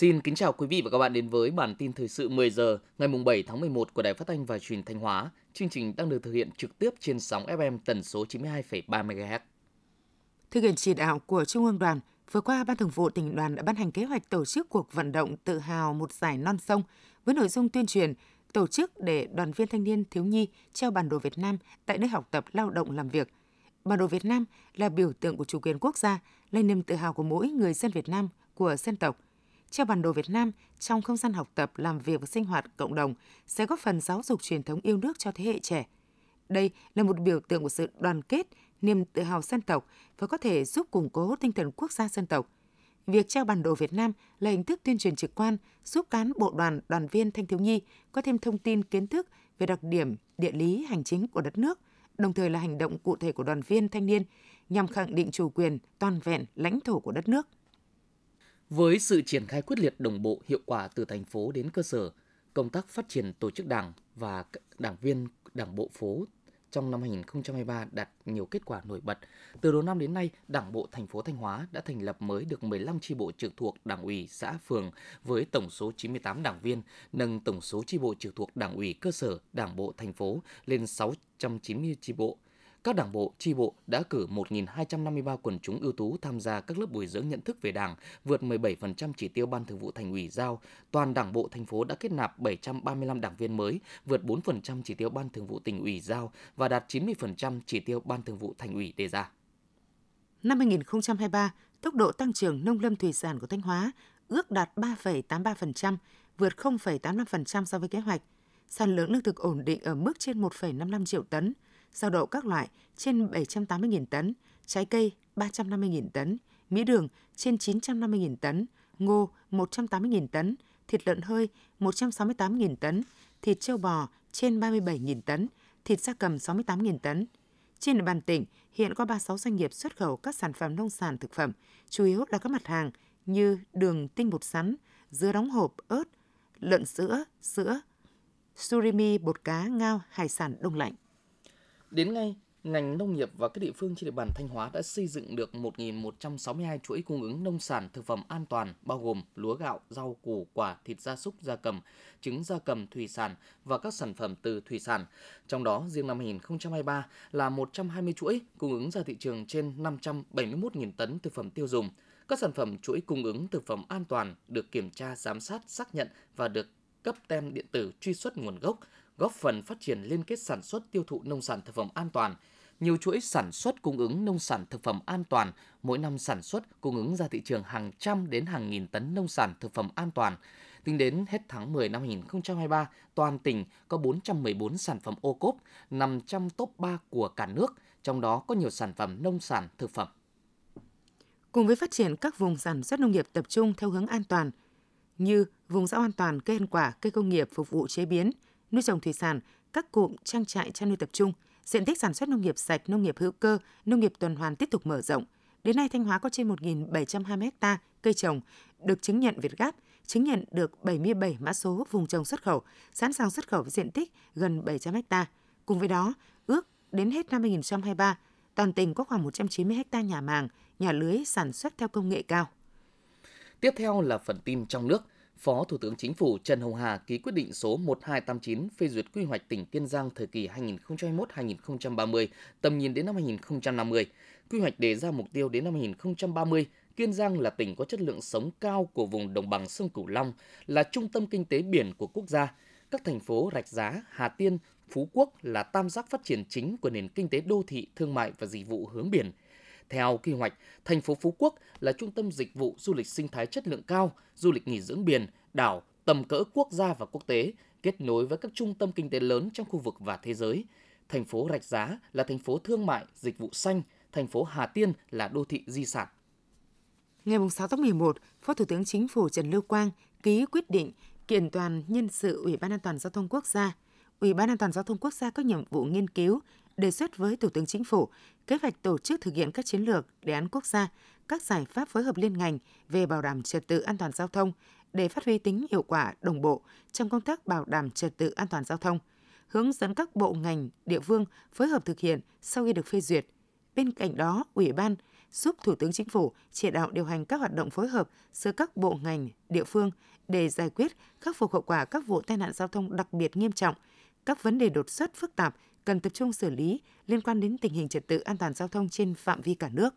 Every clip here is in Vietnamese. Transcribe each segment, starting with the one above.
Xin kính chào quý vị và các bạn đến với bản tin thời sự 10 giờ ngày mùng 7 tháng 11 của Đài Phát thanh và Truyền Thanh Hóa. Chương trình đang được thực hiện trực tiếp trên sóng FM tần số 92,3 MHz. Thực hiện chỉ đạo của Trung ương Đoàn, vừa qua Ban Thường vụ tỉnh đoàn đã ban hành kế hoạch tổ chức cuộc vận động tự hào một giải non sông với nội dung tuyên truyền tổ chức để đoàn viên thanh niên thiếu nhi treo bản đồ Việt Nam tại nơi học tập lao động làm việc. Bản đồ Việt Nam là biểu tượng của chủ quyền quốc gia, là niềm tự hào của mỗi người dân Việt Nam, của dân tộc – treo bản đồ Việt Nam trong không gian học tập, làm việc và sinh hoạt cộng đồng sẽ góp phần giáo dục truyền thống yêu nước cho thế hệ trẻ. Đây là một biểu tượng của sự đoàn kết, niềm tự hào dân tộc và có thể giúp củng cố tinh thần quốc gia dân tộc. Việc treo bản đồ Việt Nam là hình thức tuyên truyền trực quan giúp cán bộ đoàn, đoàn viên thanh thiếu nhi có thêm thông tin kiến thức về đặc điểm địa lý hành chính của đất nước, đồng thời là hành động cụ thể của đoàn viên thanh niên nhằm khẳng định chủ quyền, toàn vẹn, lãnh thổ của đất nước. Với sự triển khai quyết liệt đồng bộ hiệu quả từ thành phố đến cơ sở, công tác phát triển tổ chức đảng và đảng viên đảng bộ phố trong năm 2023 đạt nhiều kết quả nổi bật. Từ đầu năm đến nay, Đảng bộ thành phố Thanh Hóa đã thành lập mới được 15 chi bộ trực thuộc Đảng ủy xã phường với tổng số 98 đảng viên, nâng tổng số chi bộ trực thuộc Đảng ủy cơ sở Đảng bộ thành phố lên 690 chi bộ. Các đảng bộ, tri bộ đã cử 1.253 quần chúng ưu tú tham gia các lớp bồi dưỡng nhận thức về Đảng, vượt 17% chỉ tiêu Ban Thường vụ Thành ủy giao. Toàn Đảng bộ thành phố đã kết nạp 735 đảng viên mới, vượt 4% chỉ tiêu Ban Thường vụ Tỉnh ủy giao và đạt 90% chỉ tiêu Ban Thường vụ Thành ủy đề ra. Năm 2023, tốc độ tăng trưởng nông lâm thủy sản của Thanh Hóa ước đạt 3,83%, vượt 0,85% so với kế hoạch. Sản lượng lương thực ổn định ở mức trên 1,55 triệu tấn – rau đậu các loại trên 780.000 tấn, trái cây 350.000 tấn, mía đường trên 950.000 tấn, ngô 180.000 tấn, thịt lợn hơi 168.000 tấn, thịt trâu bò trên 37.000 tấn, thịt gia cầm 68.000 tấn. Trên địa bàn tỉnh, hiện có 36 doanh nghiệp xuất khẩu các sản phẩm nông sản thực phẩm, chủ yếu là các mặt hàng như đường tinh bột sắn, dưa đóng hộp, ớt, lợn sữa, sữa, surimi, bột cá, ngao, hải sản đông lạnh. Đến ngay, ngành nông nghiệp và các địa phương trên địa bàn Thanh Hóa đã xây dựng được 1.162 chuỗi cung ứng nông sản thực phẩm an toàn bao gồm lúa gạo, rau củ quả, thịt gia súc, gia cầm, trứng gia cầm, thủy sản và các sản phẩm từ thủy sản. Trong đó, riêng năm 2023 là 120 chuỗi cung ứng ra thị trường trên 571.000 tấn thực phẩm tiêu dùng. Các sản phẩm chuỗi cung ứng thực phẩm an toàn được kiểm tra, giám sát, xác nhận và được cấp tem điện tử truy xuất nguồn gốc, góp phần phát triển liên kết sản xuất tiêu thụ nông sản thực phẩm an toàn. Nhiều chuỗi sản xuất cung ứng nông sản thực phẩm an toàn, mỗi năm sản xuất cung ứng ra thị trường hàng trăm đến hàng nghìn tấn nông sản thực phẩm an toàn. Tính đến hết tháng 10 năm 2023, toàn tỉnh có 414 sản phẩm ô cốp, nằm trong top 3 của cả nước, trong đó có nhiều sản phẩm nông sản thực phẩm. Cùng với phát triển các vùng sản xuất nông nghiệp tập trung theo hướng an toàn, như vùng rau an toàn cây ăn quả, cây công nghiệp phục vụ chế biến – nuôi trồng thủy sản, các cụm trang trại chăn nuôi tập trung, diện tích sản xuất nông nghiệp sạch, nông nghiệp hữu cơ, nông nghiệp tuần hoàn tiếp tục mở rộng. Đến nay Thanh Hóa có trên 1.720 ha cây trồng được chứng nhận Việt Gáp, chứng nhận được 77 mã số vùng trồng xuất khẩu, sẵn sàng xuất khẩu với diện tích gần 700 ha. Cùng với đó, ước đến hết năm 2023, toàn tỉnh có khoảng 190 ha nhà màng, nhà lưới sản xuất theo công nghệ cao. Tiếp theo là phần tin trong nước – Phó Thủ tướng Chính phủ Trần Hồng Hà ký quyết định số 1289 phê duyệt quy hoạch tỉnh Kiên Giang thời kỳ 2021-2030, tầm nhìn đến năm 2050. Quy hoạch đề ra mục tiêu đến năm 2030, Kiên Giang là tỉnh có chất lượng sống cao của vùng đồng bằng sông Cửu Long, là trung tâm kinh tế biển của quốc gia. Các thành phố Rạch Giá, Hà Tiên, Phú Quốc là tam giác phát triển chính của nền kinh tế đô thị, thương mại và dịch vụ hướng biển – theo quy hoạch, thành phố Phú Quốc là trung tâm dịch vụ du lịch sinh thái chất lượng cao, du lịch nghỉ dưỡng biển, đảo, tầm cỡ quốc gia và quốc tế, kết nối với các trung tâm kinh tế lớn trong khu vực và thế giới. Thành phố Rạch Giá là thành phố thương mại, dịch vụ xanh, thành phố Hà Tiên là đô thị di sản. Ngày 6 tháng 11, Phó Thủ tướng Chính phủ Trần Lưu Quang ký quyết định kiện toàn nhân sự Ủy ban An toàn giao thông quốc gia. Ủy ban An toàn giao thông quốc gia có nhiệm vụ nghiên cứu, đề xuất với Thủ tướng Chính phủ kế hoạch tổ chức thực hiện các chiến lược, đề án quốc gia, các giải pháp phối hợp liên ngành về bảo đảm trật tự an toàn giao thông để phát huy tính hiệu quả đồng bộ trong công tác bảo đảm trật tự an toàn giao thông, hướng dẫn các bộ ngành, địa phương phối hợp thực hiện sau khi được phê duyệt. Bên cạnh đó, Ủy ban giúp Thủ tướng Chính phủ chỉ đạo điều hành các hoạt động phối hợp giữa các bộ ngành, địa phương để giải quyết, khắc phục hậu quả các vụ tai nạn giao thông đặc biệt nghiêm trọng, các vấn đề đột xuất phức tạp cần tập trung xử lý liên quan đến tình hình trật tự an toàn giao thông trên phạm vi cả nước.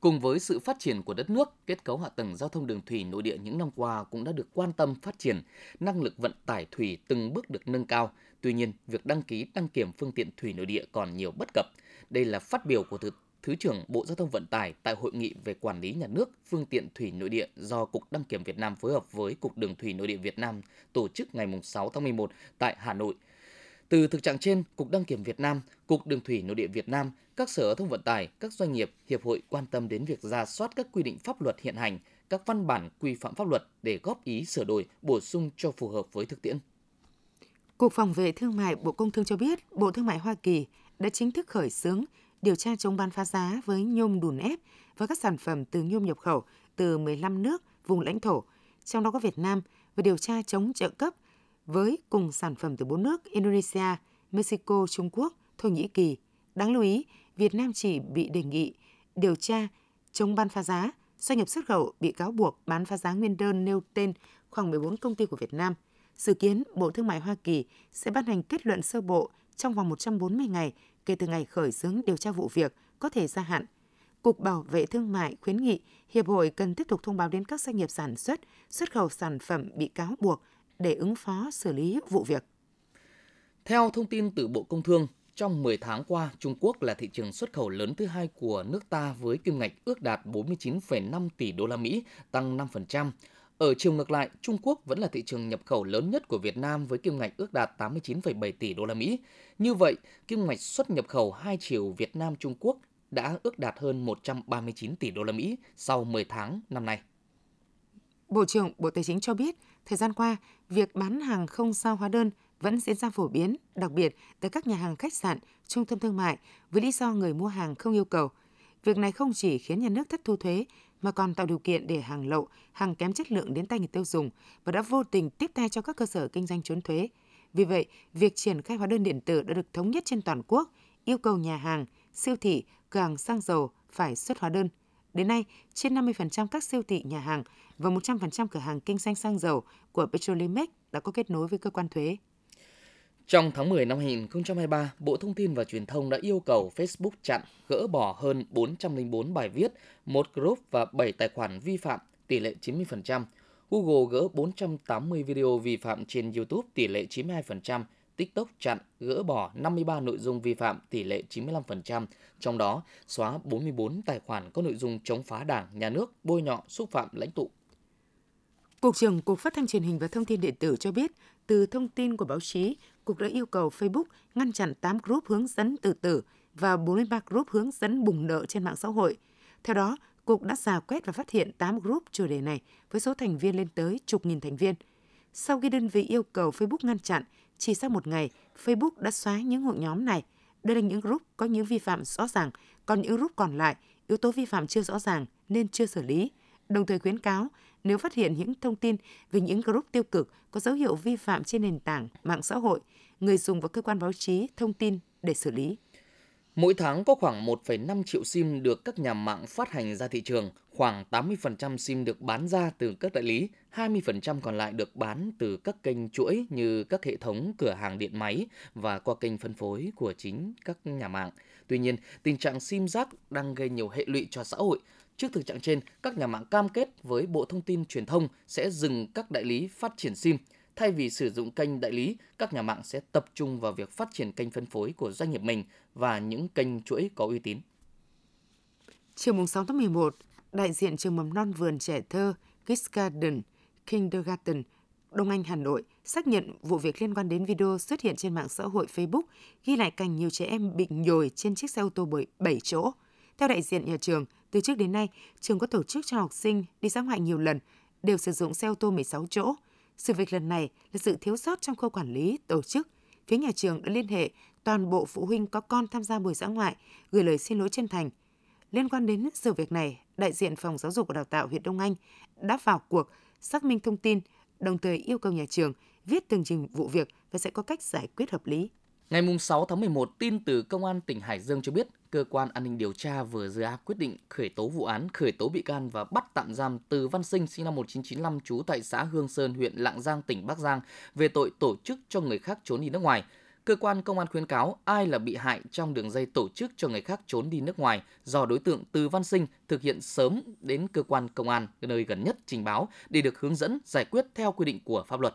Cùng với sự phát triển của đất nước, kết cấu hạ tầng giao thông đường thủy nội địa những năm qua cũng đã được quan tâm phát triển, năng lực vận tải thủy từng bước được nâng cao. Tuy nhiên, việc đăng ký đăng kiểm phương tiện thủy nội địa còn nhiều bất cập. Đây là phát biểu của Thứ trưởng Bộ Giao thông Vận tải tại hội nghị về quản lý nhà nước phương tiện thủy nội địa do Cục Đăng kiểm Việt Nam phối hợp với Cục Đường thủy nội địa Việt Nam tổ chức ngày 6 tháng 11 tại Hà Nội. Từ thực trạng trên, Cục Đăng kiểm Việt Nam, Cục Đường thủy nội địa Việt Nam, các sở thông vận tải, các doanh nghiệp, hiệp hội quan tâm đến việc ra soát các quy định pháp luật hiện hành, các văn bản quy phạm pháp luật để góp ý sửa đổi, bổ sung cho phù hợp với thực tiễn. Cục Phòng vệ Thương mại Bộ Công Thương cho biết, Bộ Thương mại Hoa Kỳ đã chính thức khởi xướng điều tra chống bán phá giá với nhôm đùn ép và các sản phẩm từ nhôm nhập khẩu từ 15 nước vùng lãnh thổ, trong đó có Việt Nam, và điều tra chống trợ cấp với cùng sản phẩm từ bốn nước Indonesia, Mexico, Trung Quốc, Thổ Nhĩ Kỳ. Đáng lưu ý, Việt Nam chỉ bị đề nghị điều tra chống bán phá giá, doanh nghiệp xuất khẩu bị cáo buộc bán phá giá nguyên đơn nêu tên khoảng 14 công ty của Việt Nam. Dự kiến, Bộ Thương mại Hoa Kỳ sẽ ban hành kết luận sơ bộ trong vòng 140 ngày kể từ ngày khởi xướng điều tra vụ việc có thể gia hạn. Cục Bảo vệ Thương mại khuyến nghị Hiệp hội cần tiếp tục thông báo đến các doanh nghiệp sản xuất, xuất khẩu sản phẩm bị cáo buộc để ứng phó xử lý vụ việc. Theo thông tin từ Bộ Công Thương, trong 10 tháng qua, Trung Quốc là thị trường xuất khẩu lớn thứ hai của nước ta với kim ngạch ước đạt 49,5 tỷ đô la Mỹ, tăng 5%. Ở chiều ngược lại, Trung Quốc vẫn là thị trường nhập khẩu lớn nhất của Việt Nam với kim ngạch ước đạt 89,7 tỷ đô la Mỹ. Như vậy, kim ngạch xuất nhập khẩu hai chiều Việt Nam Trung Quốc đã ước đạt hơn 139 tỷ đô la Mỹ sau 10 tháng năm nay. Bộ trưởng Bộ Tài chính cho biết, thời gian qua, việc bán hàng không sao hóa đơn vẫn diễn ra phổ biến, đặc biệt tại các nhà hàng khách sạn, trung tâm thương mại với lý do người mua hàng không yêu cầu. Việc này không chỉ khiến nhà nước thất thu thuế mà còn tạo điều kiện để hàng lậu, hàng kém chất lượng đến tay người tiêu dùng và đã vô tình tiếp tay cho các cơ sở kinh doanh trốn thuế. Vì vậy, việc triển khai hóa đơn điện tử đã được thống nhất trên toàn quốc, yêu cầu nhà hàng, siêu thị, cửa hàng xăng dầu phải xuất hóa đơn. Đến nay, trên 50% các siêu thị, nhà hàng và 100% cửa hàng kinh doanh xăng dầu của Petrolimex đã có kết nối với cơ quan thuế. Trong tháng 10 năm 2023, Bộ Thông tin và Truyền thông đã yêu cầu Facebook chặn, gỡ bỏ hơn 404 bài viết, một group và 7 tài khoản vi phạm, tỷ lệ 90%. Google gỡ 480 video vi phạm trên YouTube, tỷ lệ 92%. TikTok chặn, gỡ bỏ 53 nội dung vi phạm, tỷ lệ 95%, trong đó xóa 44 tài khoản có nội dung chống phá đảng, nhà nước, bôi nhọ, xúc phạm lãnh tụ. Cục trưởng Cục Phát thanh Truyền hình và Thông tin Điện tử cho biết, từ thông tin của báo chí, Cục đã yêu cầu Facebook ngăn chặn 8 group hướng dẫn tự tử và 43 group hướng dẫn bùng nợ trên mạng xã hội. Theo đó, Cục đã giả quét và phát hiện 8 group chủ đề này với số thành viên lên tới chục nghìn thành viên. Sau khi đơn vị yêu cầu Facebook ngăn chặn, chỉ sau một ngày, Facebook đã xóa những hội nhóm này. Đây là những group có những vi phạm rõ ràng, còn những group còn lại, yếu tố vi phạm chưa rõ ràng nên chưa xử lý. Đồng thời khuyến cáo, nếu phát hiện những thông tin về những group tiêu cực có dấu hiệu vi phạm trên nền tảng mạng xã hội, người dùng và cơ quan báo chí thông tin để xử lý. Mỗi tháng có khoảng 1,5 triệu SIM được các nhà mạng phát hành ra thị trường, khoảng 80% SIM được bán ra từ các đại lý, 20% còn lại được bán từ các kênh chuỗi như các hệ thống cửa hàng điện máy và qua kênh phân phối của chính các nhà mạng. Tuy nhiên, tình trạng SIM rác đang gây nhiều hệ lụy cho xã hội. Trước thực trạng trên, các nhà mạng cam kết với Bộ Thông tin Truyền thông sẽ dừng các đại lý phát triển SIM. Thay vì sử dụng kênh đại lý, các nhà mạng sẽ tập trung vào việc phát triển kênh phân phối của doanh nghiệp mình và những kênh chuỗi có uy tín. Chiều 6 tháng 11, đại diện trường mầm non vườn trẻ thơ Kids Garden Kindergarten Đông Anh, Hà Nội xác nhận vụ việc liên quan đến video xuất hiện trên mạng xã hội Facebook ghi lại cảnh nhiều trẻ em bị nhồi trên chiếc xe ô tô bởi 7 chỗ. Theo đại diện nhà trường, từ trước đến nay, trường có tổ chức cho học sinh đi dã ngoại nhiều lần, đều sử dụng xe ô tô 16 chỗ. Sự việc lần này là sự thiếu sót trong khâu quản lý, tổ chức. Phía nhà trường đã liên hệ toàn bộ phụ huynh có con tham gia buổi dã ngoại, gửi lời xin lỗi chân thành. Liên quan đến sự việc này, đại diện Phòng Giáo dục và Đào tạo huyện Đông Anh đã vào cuộc xác minh thông tin, đồng thời yêu cầu nhà trường viết tường trình vụ việc và sẽ có cách giải quyết hợp lý. Ngày 6 tháng 11, tin từ Công an tỉnh Hải Dương cho biết, cơ quan an ninh điều tra vừa ra quyết định khởi tố vụ án, khởi tố bị can và bắt tạm giam Từ Văn Sinh sinh năm 1995 trú tại xã Hương Sơn, huyện Lạng Giang, tỉnh Bắc Giang về tội tổ chức cho người khác trốn đi nước ngoài. Cơ quan công an khuyến cáo ai là bị hại trong đường dây tổ chức cho người khác trốn đi nước ngoài do đối tượng Từ Văn Sinh thực hiện sớm đến cơ quan công an nơi gần nhất trình báo để được hướng dẫn giải quyết theo quy định của pháp luật.